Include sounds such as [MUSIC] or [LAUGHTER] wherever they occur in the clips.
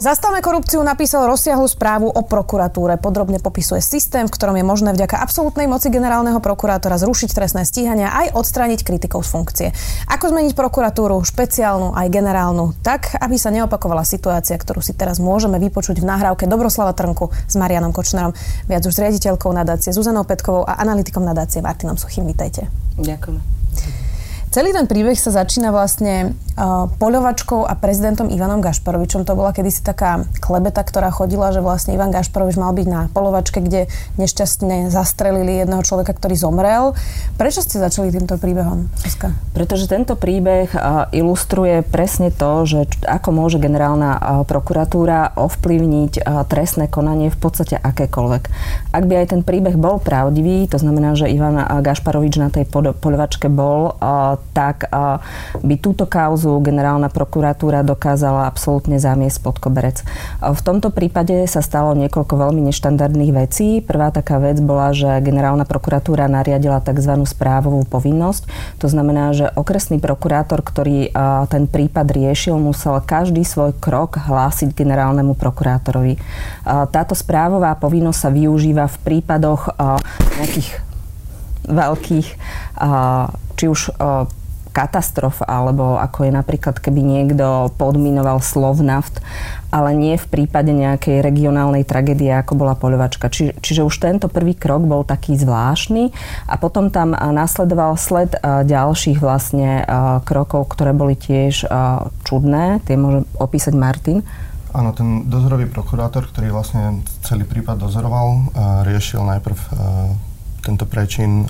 Zastavme korupciu napísal rozsiahlu správu o prokuratúre. Podrobne popisuje systém, v ktorom je možné vďaka absolútnej moci generálneho prokurátora zrušiť trestné stíhania aj odstrániť kritikov z funkcie. Ako zmeniť prokuratúru, špeciálnu aj generálnu, tak, aby sa neopakovala situácia, ktorú si teraz môžeme vypočuť v nahrávke Dobroslava Trnku s Marianom Kočnerom, viac už s riaditeľkou nadácie Zuzanou Petkovou a analytikom nadácie Martinom Suchým. Vítajte. Ďakujem. Celý ten príbeh sa začína vlastne poľovačkou a prezidentom Ivanom Gašparovičom. To bola kedysi taká klebeta, ktorá chodila, že vlastne Ivan Gašparovič mal byť na polovačke, kde nešťastne zastrelili jedného človeka, ktorý zomrel. Prečo ste začali týmto príbehom? Oska? Pretože tento príbeh ilustruje presne to, že ako môže generálna prokuratúra ovplyvniť trestné konanie v podstate akékoľvek. Ak by aj ten príbeh bol pravdivý, to znamená, že Ivan Gašparovič na tej poľovačke bol tak by túto kauzu generálna prokuratúra dokázala absolútne zamiesť pod koberec. V tomto prípade sa stalo niekoľko veľmi neštandardných vecí. Prvá taká vec bola, že generálna prokuratúra nariadila tzv. správovú povinnosť. To znamená, že okresný prokurátor, ktorý ten prípad riešil, musel každý svoj krok hlásiť generálnemu prokurátorovi. Táto správová povinnosť sa využíva v prípadoch nejakých veľkých, či už katastrof, alebo ako je napríklad, keby niekto podminoval Slovnaft, ale nie v prípade nejakej regionálnej tragédie, ako bola poľovačka. Či, čiže už tento prvý krok bol taký zvláštny a potom tam nasledoval sled ďalších vlastne krokov, ktoré boli tiež čudné. Tie môže opísať Martin. Áno, ten dozorový prokurátor, ktorý vlastne celý prípad dozoroval, riešil najprv tento prečin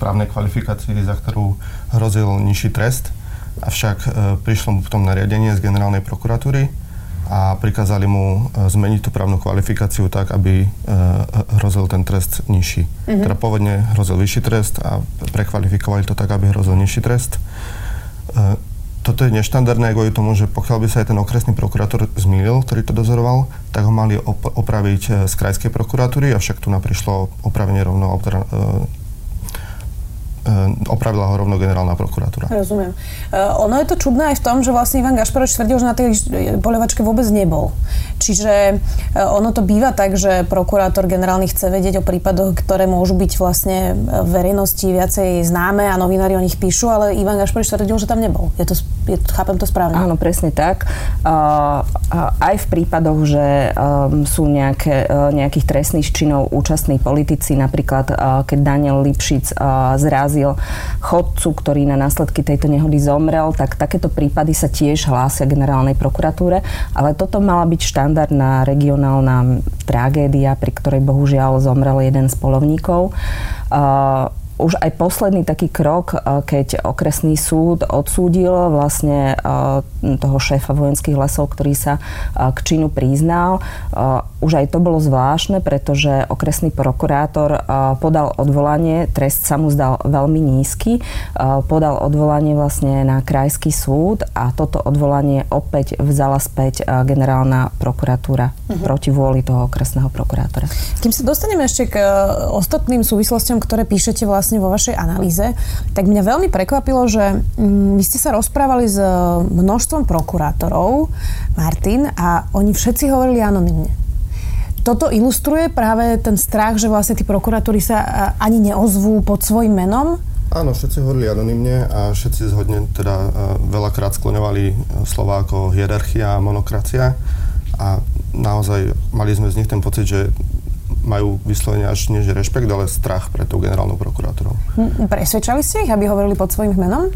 v právnej kvalifikácii, za ktorú hrozil nižší trest. Avšak e, prišlo mu potom nariadenie z generálnej prokuratúry a prikázali mu e, zmeniť tú právnu kvalifikáciu tak, aby e, hrozil ten trest nižší. Mm-hmm. Teda pôvodne hrozil vyšší trest a prekvalifikovali to tak, aby hrozil nižší trest toto je neštandardné kvôli tomu, že pokiaľ by sa aj ten okresný prokurátor zmýlil, ktorý to dozoroval, tak ho mali op- opraviť z krajskej prokuratúry, avšak tu naprišlo opravenie rovno E, opravila ho rovno generálna prokuratúra. Rozumiem. Uh, ono je to čudné aj v tom, že vlastne Ivan Gašparovič tvrdil, že na tej poľovačke vôbec nebol. Čiže uh, ono to býva tak, že prokurátor generálny chce vedieť o prípadoch, ktoré môžu byť vlastne verejnosti viacej známe a novinári o nich píšu, ale Ivan Gašparovič tvrdil, že tam nebol. Je to, chápem to správne? Áno, presne tak. Aj v prípadoch, že um, sú nejaké, uh, nejakých trestných činov účastní politici, napríklad uh, keď Daniel Lipšic zraz zrazil chodcu, ktorý na následky tejto nehody zomrel, tak takéto prípady sa tiež hlásia generálnej prokuratúre, ale toto mala byť štandardná regionálna tragédia, pri ktorej bohužiaľ zomrel jeden z polovníkov. Už aj posledný taký krok, eh, keď okresný súd odsúdil vlastne eh, toho šéfa vojenských lesov, ktorý sa eh, k činu priznal. Už aj to bolo zvláštne, pretože okresný prokurátor podal odvolanie, trest sa mu zdal veľmi nízky, podal odvolanie vlastne na krajský súd a toto odvolanie opäť vzala späť generálna prokuratúra uh-huh. proti vôli toho okresného prokurátora. Kým sa dostaneme ešte k ostatným súvislostiam, ktoré píšete vlastne vlastne vo vašej analýze, tak mňa veľmi prekvapilo, že mm, vy ste sa rozprávali s e, množstvom prokurátorov, Martin, a oni všetci hovorili anonymne. Toto ilustruje práve ten strach, že vlastne tí prokuratúry sa e, ani neozvú pod svojim menom? Áno, všetci hovorili anonymne a všetci zhodne teda e, veľakrát skloňovali slova ako hierarchia a monokracia a naozaj mali sme z nich ten pocit, že majú vyslovene až nie rešpekt, ale strach pred tou generálnou prokurátorou. Hm, presvedčali ste ich, aby hovorili pod svojím menom?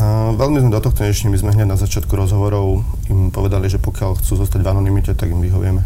A veľmi sme do tohto nešli. My sme hneď na začiatku rozhovorov im povedali, že pokiaľ chcú zostať v anonimite, tak im vyhovieme.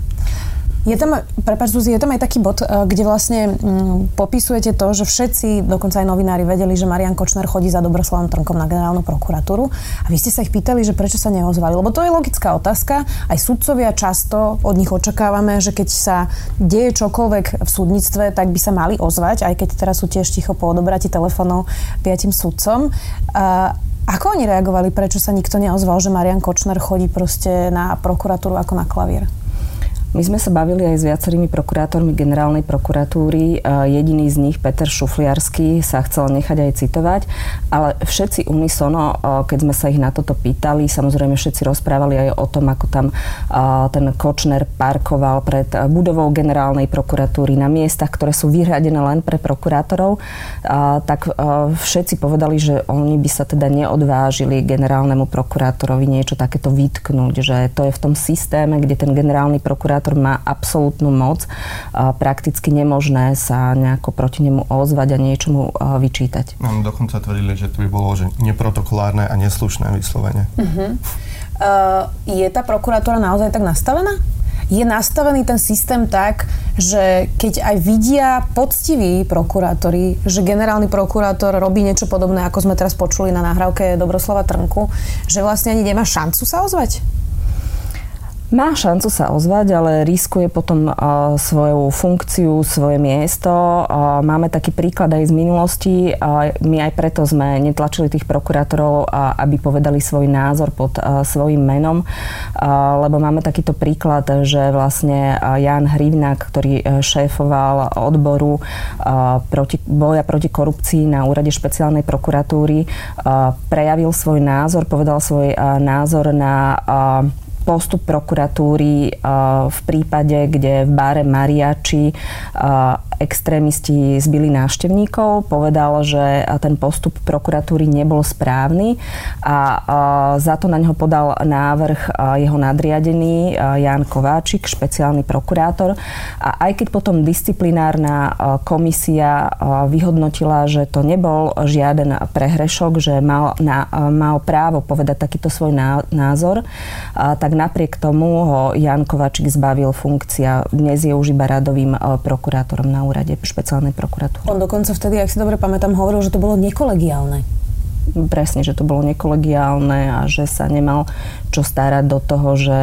Je tam, prepáč, Zuzi, je tam aj taký bod, eh, kde vlastne m, mm, popisujete to, že všetci, dokonca aj novinári, vedeli, že Marian Kočner chodí za Dobroslavom Trnkom na generálnu prokuratúru a vy ste sa ich pýtali, že prečo sa neozvali. Lebo to je logická otázka. Aj sudcovia často od nich očakávame, že keď sa deje čokoľvek v súdnictve, tak by sa mali ozvať, aj keď teraz sú tiež ticho po odobrati telefónov piatim sudcom. A, ako oni reagovali, prečo sa nikto neozval, že Marian Kočner chodí proste na prokuratúru ako na klavír? My sme sa bavili aj s viacerými prokurátormi generálnej prokuratúry. Jediný z nich, Peter Šufliarsky, sa chcel nechať aj citovať, ale všetci unisono, keď sme sa ich na toto pýtali, samozrejme všetci rozprávali aj o tom, ako tam ten Kočner parkoval pred budovou generálnej prokuratúry na miestach, ktoré sú vyhradené len pre prokurátorov, tak všetci povedali, že oni by sa teda neodvážili generálnemu prokurátorovi niečo takéto vytknúť, že to je v tom systéme, kde ten generálny prokurátor prokurátor má absolútnu moc, prakticky nemožné sa nejako proti nemu ozvať a niečomu vyčítať. No, dokonca tvrdili, že to by bolo že neprotokolárne a neslušné vyslovene. Uh-huh. Uh, je tá prokuratúra naozaj tak nastavená? je nastavený ten systém tak, že keď aj vidia poctiví prokurátori, že generálny prokurátor robí niečo podobné, ako sme teraz počuli na nahrávke Dobroslava Trnku, že vlastne ani nemá šancu sa ozvať? Má šancu sa ozvať, ale riskuje potom uh, svoju funkciu, svoje miesto. Uh, máme taký príklad aj z minulosti. Uh, my aj preto sme netlačili tých prokurátorov, uh, aby povedali svoj názor pod uh, svojim menom, uh, lebo máme takýto príklad, že vlastne uh, Jan Hrivnák, ktorý uh, šéfoval odboru uh, proti, boja proti korupcii na úrade špeciálnej prokuratúry, uh, prejavil svoj názor, povedal svoj uh, názor na uh, postup prokuratúry v prípade, kde v báre Mariači extrémisti zbili návštevníkov, povedal, že ten postup prokuratúry nebol správny a za to na neho podal návrh jeho nadriadený Jan Kováčik, špeciálny prokurátor. A aj keď potom disciplinárna komisia vyhodnotila, že to nebol žiaden prehrešok, že mal, na, mal právo povedať takýto svoj názor, tak napriek tomu ho Jan Kováčik zbavil funkcia. Dnes je už iba radovým prokurátorom na úrade špeciálnej prokuratúry. On dokonca vtedy, ak si dobre pamätám, hovoril, že to bolo nekolegiálne. Presne, že to bolo nekolegiálne a že sa nemal čo starať do toho, že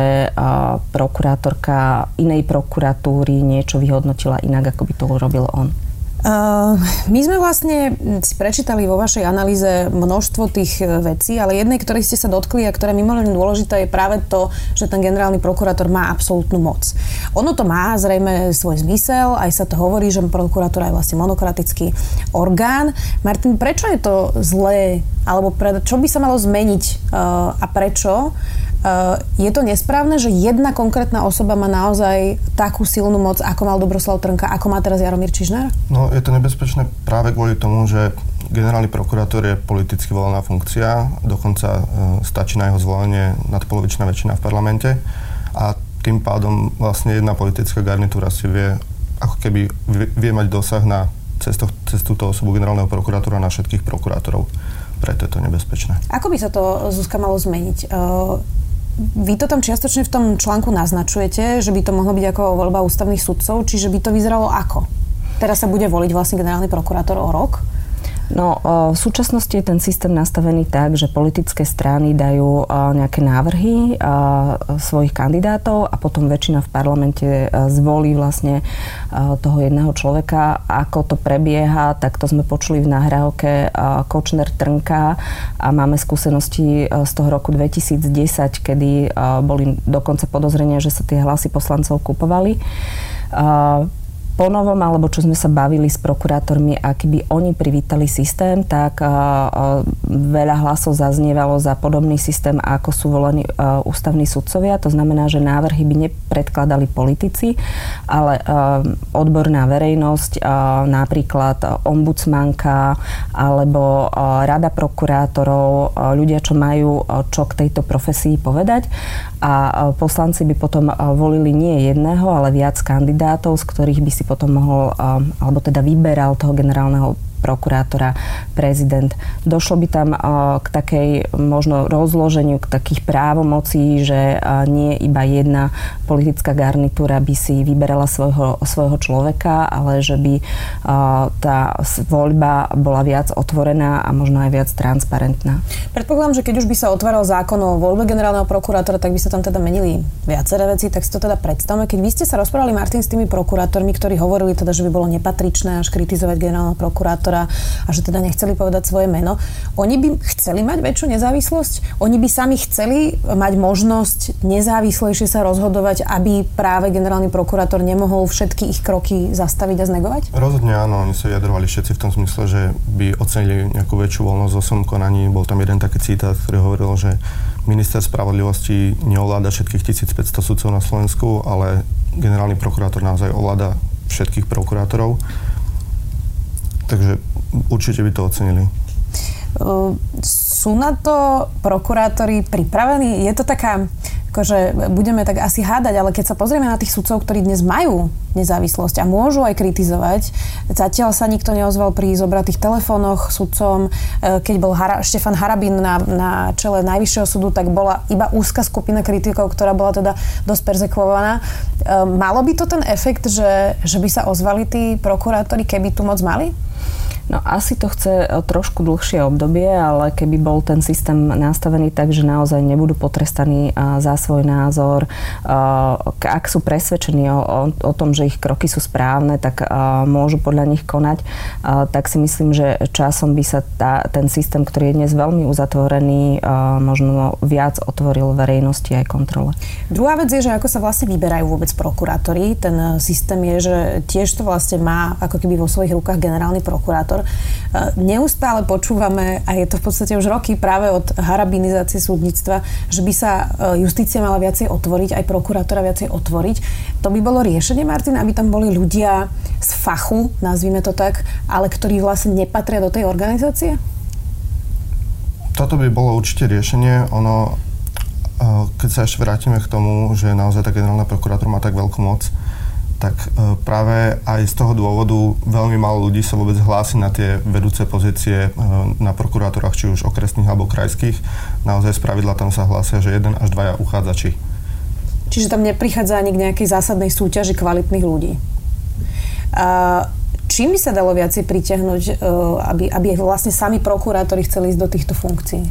prokurátorka inej prokuratúry niečo vyhodnotila inak, ako by to urobil on. Uh, my sme vlastne si prečítali vo vašej analýze množstvo tých e, vecí, ale jednej, ktorej ste sa dotkli a ktorá mimoriadne dôležitá, je práve to, že ten generálny prokurátor má absolútnu moc. Ono to má zrejme svoj zmysel, aj sa to hovorí, že prokurátor je vlastne monokratický orgán. Martin, prečo je to zlé? Alebo pre, čo by sa malo zmeniť uh, a prečo? Je to nesprávne, že jedna konkrétna osoba má naozaj takú silnú moc, ako mal Dobroslav Trnka, ako má teraz Jaromír Čižnár? No, je to nebezpečné práve kvôli tomu, že generálny prokurátor je politicky volená funkcia, dokonca e, stačí na jeho zvolenie nadpolovičná väčšina v parlamente a tým pádom vlastne jedna politická garnitúra si vie, ako keby vie, vie mať dosah na cez, to, cez túto osobu generálneho prokurátora na všetkých prokurátorov. Preto je to nebezpečné. Ako by sa to, Zuzka, malo zmeniť? Vy to tam čiastočne v tom článku naznačujete, že by to mohlo byť ako voľba ústavných sudcov, čiže by to vyzeralo ako? Teraz sa bude voliť vlastne generálny prokurátor o rok? No, v súčasnosti je ten systém nastavený tak, že politické strany dajú nejaké návrhy svojich kandidátov a potom väčšina v parlamente zvolí vlastne toho jedného človeka. Ako to prebieha, tak to sme počuli v nahrávke Kočner Trnka a máme skúsenosti z toho roku 2010, kedy boli dokonca podozrenia, že sa tie hlasy poslancov kupovali ponovom, alebo čo sme sa bavili s prokurátormi, aký by oni privítali systém, tak veľa hlasov zaznievalo za podobný systém, ako sú volení ústavní sudcovia. To znamená, že návrhy by nepredkladali politici, ale odborná verejnosť, napríklad ombudsmanka alebo rada prokurátorov, ľudia, čo majú čo k tejto profesii povedať. A poslanci by potom volili nie jedného, ale viac kandidátov, z ktorých by si potom mohol, alebo teda vyberal toho generálneho prokurátora, prezident. Došlo by tam k takej možno rozloženiu k takých právomocí, že nie iba jedna politická garnitúra by si vyberala svojho, svojho človeka, ale že by tá voľba bola viac otvorená a možno aj viac transparentná. Predpokladám, že keď už by sa otváral zákon o voľbe generálneho prokurátora, tak by sa tam teda menili viaceré veci, tak si to teda predstavme. Keď vy ste sa rozprávali, Martin, s tými prokurátormi, ktorí hovorili teda, že by bolo nepatričné až kritizovať generálneho prokurátora, prokurátora a že teda nechceli povedať svoje meno. Oni by chceli mať väčšiu nezávislosť? Oni by sami chceli mať možnosť nezávislejšie sa rozhodovať, aby práve generálny prokurátor nemohol všetky ich kroky zastaviť a znegovať? Rozhodne áno, oni sa vyjadrovali všetci v tom zmysle, že by ocenili nejakú väčšiu voľnosť vo svojom konaní. Bol tam jeden taký citát, ktorý hovoril, že minister spravodlivosti neovláda všetkých 1500 sudcov na Slovensku, ale generálny prokurátor naozaj ovláda všetkých prokurátorov. Takže určite by to ocenili. Sú na to prokurátori pripravení? Je to taká akože budeme tak asi hádať, ale keď sa pozrieme na tých sudcov, ktorí dnes majú nezávislosť a môžu aj kritizovať, zatiaľ sa nikto neozval pri zobratých telefónoch sudcom. Keď bol Hara, Štefan Harabin na, na čele Najvyššieho súdu, tak bola iba úzka skupina kritikov, ktorá bola teda dosť perzekvovaná. Malo by to ten efekt, že, že by sa ozvali tí prokurátori, keby tu moc mali? No asi to chce trošku dlhšie obdobie, ale keby bol ten systém nastavený tak, že naozaj nebudú potrestaní za svoj názor, ak sú presvedčení o, o, o tom, že ich kroky sú správne, tak môžu podľa nich konať, tak si myslím, že časom by sa tá, ten systém, ktorý je dnes veľmi uzatvorený, možno viac otvoril verejnosti aj kontrole. Druhá vec je, že ako sa vlastne vyberajú vôbec prokurátori. Ten systém je, že tiež to vlastne má ako keby vo svojich rukách generálny prokurátor. E, neustále počúvame, a je to v podstate už roky práve od harabinizácie súdnictva, že by sa e, justícia mala viacej otvoriť, aj prokurátora viacej otvoriť. To by bolo riešenie, Martin, aby tam boli ľudia z fachu, nazvime to tak, ale ktorí vlastne nepatria do tej organizácie? Toto by bolo určite riešenie. Ono, e, keď sa ešte vrátime k tomu, že naozaj tá generálna prokurátor má tak veľkú moc, tak e, práve aj z toho dôvodu veľmi málo ľudí sa vôbec hlási na tie vedúce pozície e, na prokurátorách, či už okresných alebo krajských. Naozaj z pravidla tam sa hlásia, že jeden až dvaja uchádzači. Čiže tam neprichádza ani k nejakej zásadnej súťaži kvalitných ľudí. A čím by sa dalo viacej pritiahnuť, e, aby, aby vlastne sami prokurátori chceli ísť do týchto funkcií?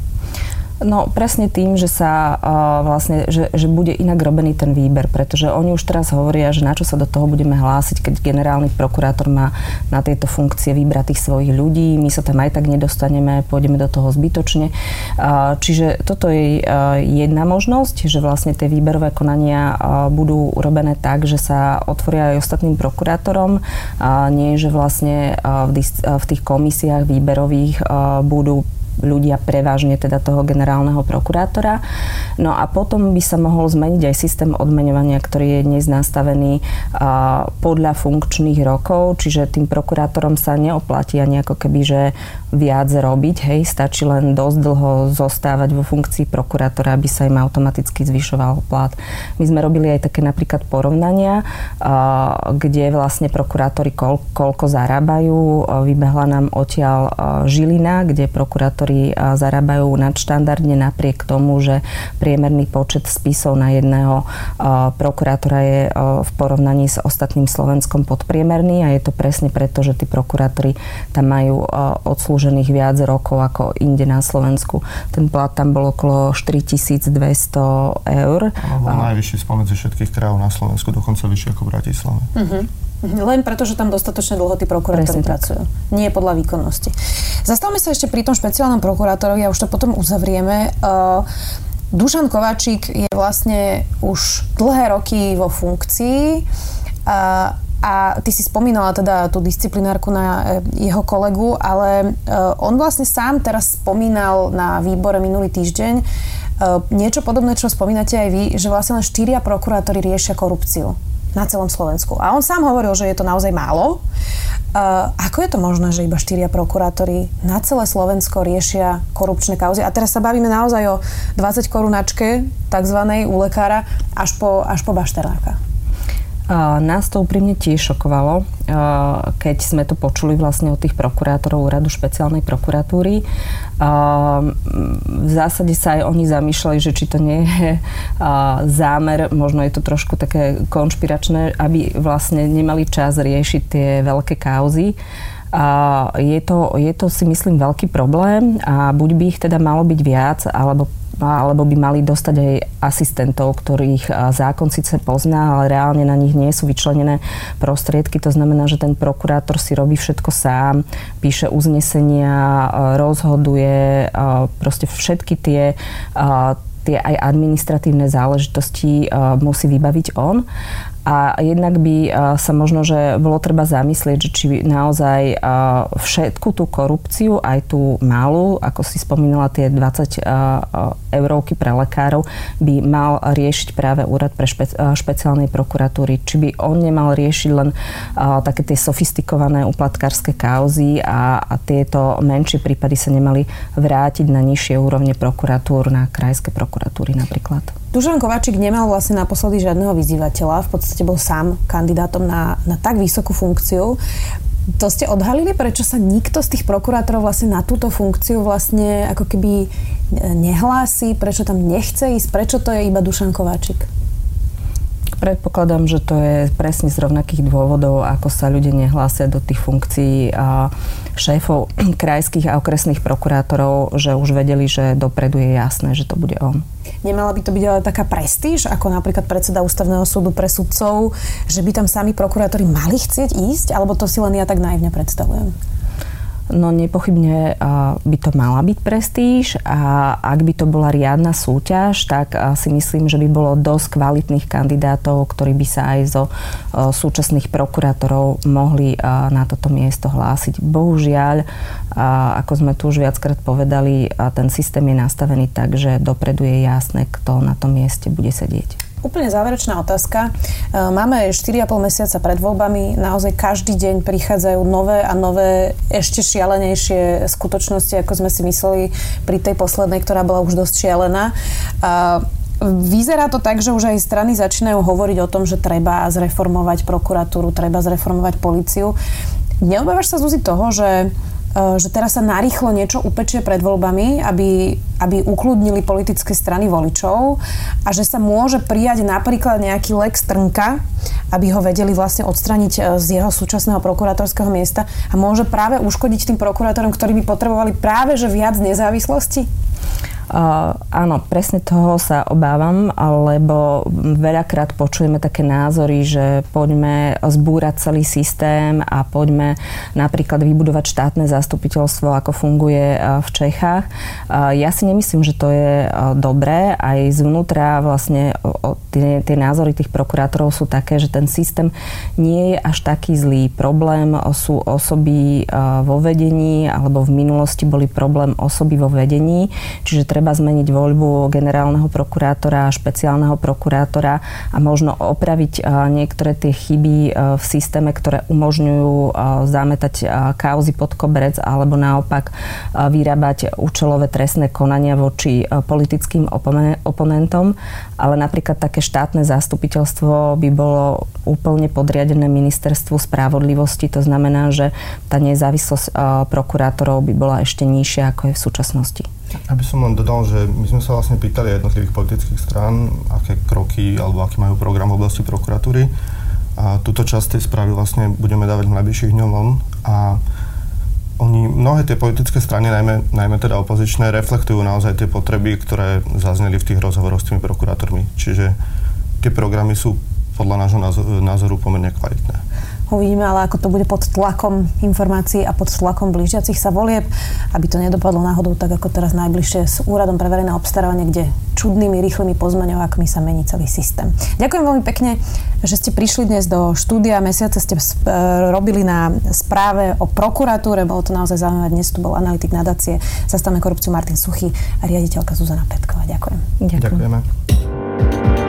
No presne tým, že sa uh, vlastne, že, že bude inak robený ten výber, pretože oni už teraz hovoria, že na čo sa do toho budeme hlásiť, keď generálny prokurátor má na tieto funkcie vybrať tých svojich ľudí, my sa tam aj tak nedostaneme, pôjdeme do toho zbytočne. Uh, čiže toto je uh, jedna možnosť, že vlastne tie výberové konania uh, budú urobené tak, že sa otvoria aj ostatným prokurátorom, uh, nie že vlastne uh, v, dis- uh, v tých komisiách výberových uh, budú ľudia prevážne teda toho generálneho prokurátora. No a potom by sa mohol zmeniť aj systém odmeňovania, ktorý je dnes nastavený podľa funkčných rokov, čiže tým prokurátorom sa neoplatí ani ako keby, že viac robiť, hej, stačí len dosť dlho zostávať vo funkcii prokurátora, aby sa im automaticky zvyšoval plat. My sme robili aj také napríklad porovnania, kde vlastne prokurátori koľko zarábajú. Vybehla nám odtiaľ Žilina, kde prokurátori ktorí zarábajú nadštandardne napriek tomu, že priemerný počet spisov na jedného prokurátora je v porovnaní s ostatným Slovenskom podpriemerný a je to presne preto, že tí prokurátori tam majú odslúžených viac rokov ako inde na Slovensku. Ten plat tam bol okolo 4200 eur. Bol najvyšší spomedzi všetkých krajov na Slovensku, dokonca vyšší ako v Bratislave. Uh-huh. Len preto, že tam dostatočne dlho tí prokurátori pracujú. Nie podľa výkonnosti. Zastavme sa ešte pri tom špeciálnom prokurátorovi a už to potom uzavrieme. Uh, Dušan Kovačík je vlastne už dlhé roky vo funkcii a, a ty si spomínala teda tú disciplinárku na e, jeho kolegu, ale uh, on vlastne sám teraz spomínal na výbore minulý týždeň uh, niečo podobné, čo spomínate aj vy, že vlastne len štyria prokurátori riešia korupciu na celom Slovensku. A on sám hovoril, že je to naozaj málo. Uh, ako je to možné, že iba štyria prokurátori na celé Slovensko riešia korupčné kauzy? A teraz sa bavíme naozaj o 20 korunačke, takzvanej u lekára, až po, až po bašteráka. Nás to úprimne tiež šokovalo, keď sme to počuli vlastne od tých prokurátorov úradu špeciálnej prokuratúry. V zásade sa aj oni zamýšľali, že či to nie je zámer, možno je to trošku také konšpiračné, aby vlastne nemali čas riešiť tie veľké kauzy. A je to, je to si myslím veľký problém a buď by ich teda malo byť viac, alebo alebo by mali dostať aj asistentov, ktorých zákon síce pozná, ale reálne na nich nie sú vyčlenené prostriedky. To znamená, že ten prokurátor si robí všetko sám, píše uznesenia, rozhoduje, proste všetky tie tie aj administratívne záležitosti musí vybaviť on. A jednak by e, sa možno, že bolo treba zamyslieť, že či naozaj e, všetku tú korupciu, aj tú malú, ako si spomínala, tie 20 e, eurovky pre lekárov, by mal riešiť práve úrad pre špe, špeciálnej prokuratúry. Či by on nemal riešiť len také tie sofistikované uplatkárske kauzy a, a tieto menšie prípady sa nemali vrátiť na nižšie úrovne prokuratúr, na krajské prokuratúry napríklad. Dušan Kováčik nemal vlastne naposledy žiadneho vyzývateľa, v podstate bol sám kandidátom na, na tak vysokú funkciu. To ste odhalili, prečo sa nikto z tých prokurátorov vlastne na túto funkciu vlastne ako keby nehlási, prečo tam nechce ísť, prečo to je iba Dušan Kováčik? Predpokladám, že to je presne z rovnakých dôvodov, ako sa ľudia nehlásia do tých funkcií a šéfov [CLEARS THROAT] krajských a okresných prokurátorov, že už vedeli, že dopredu je jasné, že to bude on. Nemala by to byť ale taká prestíž, ako napríklad predseda ústavného súdu pre sudcov, že by tam sami prokurátori mali chcieť ísť, alebo to si len ja tak naivne predstavujem? No nepochybne by to mala byť prestíž a ak by to bola riadna súťaž, tak si myslím, že by bolo dosť kvalitných kandidátov, ktorí by sa aj zo súčasných prokurátorov mohli na toto miesto hlásiť. Bohužiaľ, ako sme tu už viackrát povedali, ten systém je nastavený tak, že dopredu je jasné, kto na tom mieste bude sedieť. Úplne záverečná otázka. E, máme 4,5 mesiaca pred voľbami. Naozaj každý deň prichádzajú nové a nové, ešte šialenejšie skutočnosti, ako sme si mysleli pri tej poslednej, ktorá bola už dosť šialená. Vyzerá to tak, že už aj strany začínajú hovoriť o tom, že treba zreformovať prokuratúru, treba zreformovať policiu. Neobávaš sa, Zuzi, toho, že že teraz sa narýchlo niečo upečie pred voľbami, aby, aby ukludnili politické strany voličov a že sa môže prijať napríklad nejaký Lex Trnka, aby ho vedeli vlastne odstraniť e, z jeho súčasného prokurátorského miesta a môže práve uškodiť tým prokurátorom, ktorí by potrebovali práve že viac nezávislosti? Uh, áno, presne toho sa obávam, lebo veľakrát počujeme také názory, že poďme zbúrať celý systém a poďme napríklad vybudovať štátne zastupiteľstvo, ako funguje v Čechách. Uh, ja si nemyslím, že to je dobré. Aj zvnútra vlastne tie, tie názory tých prokurátorov sú také, že ten systém nie je až taký zlý. Problém sú osoby vo vedení, alebo v minulosti boli problém osoby vo vedení, čiže treba treba zmeniť voľbu generálneho prokurátora a špeciálneho prokurátora a možno opraviť niektoré tie chyby e, v systéme, ktoré umožňujú e, zametať e, kauzy pod koberec alebo naopak vyrábať účelové trestné konania voči politickým oponentom. Ale napríklad také štátne zastupiteľstvo by bolo úplne podriadené ministerstvu spravodlivosti. To znamená, že tá nezávislosť prokurátorov by bola ešte nižšia, ako je v súčasnosti. Aby som len dodal, že my sme sa vlastne pýtali jednotlivých politických strán, aké kroky alebo aký majú program v oblasti prokuratúry. A túto časť tej správy vlastne budeme dávať v najbližších dňoch von. A oni, mnohé tie politické strany, najmä, najmä teda opozičné, reflektujú naozaj tie potreby, ktoré zazneli v tých rozhovoroch s tými prokurátormi. Čiže tie programy sú podľa nášho názoru pomerne kvalitné. Uvidíme ale, ako to bude pod tlakom informácií a pod tlakom blížiacich sa volieb, aby to nedopadlo náhodou tak, ako teraz najbližšie s Úradom pre verejné obstarávanie, kde čudnými, rýchlymi pozmaňovákmi sa mení celý systém. Ďakujem veľmi pekne, že ste prišli dnes do štúdia. Mesiace ste sp- e, robili na správe o prokuratúre. Bolo to naozaj zaujímavé. Dnes tu bol analytik nadácie Zastavme korupciu Martin Suchy a riaditeľka Zuzana Petková. Ďakujem. Ďakujem. Ďakujeme.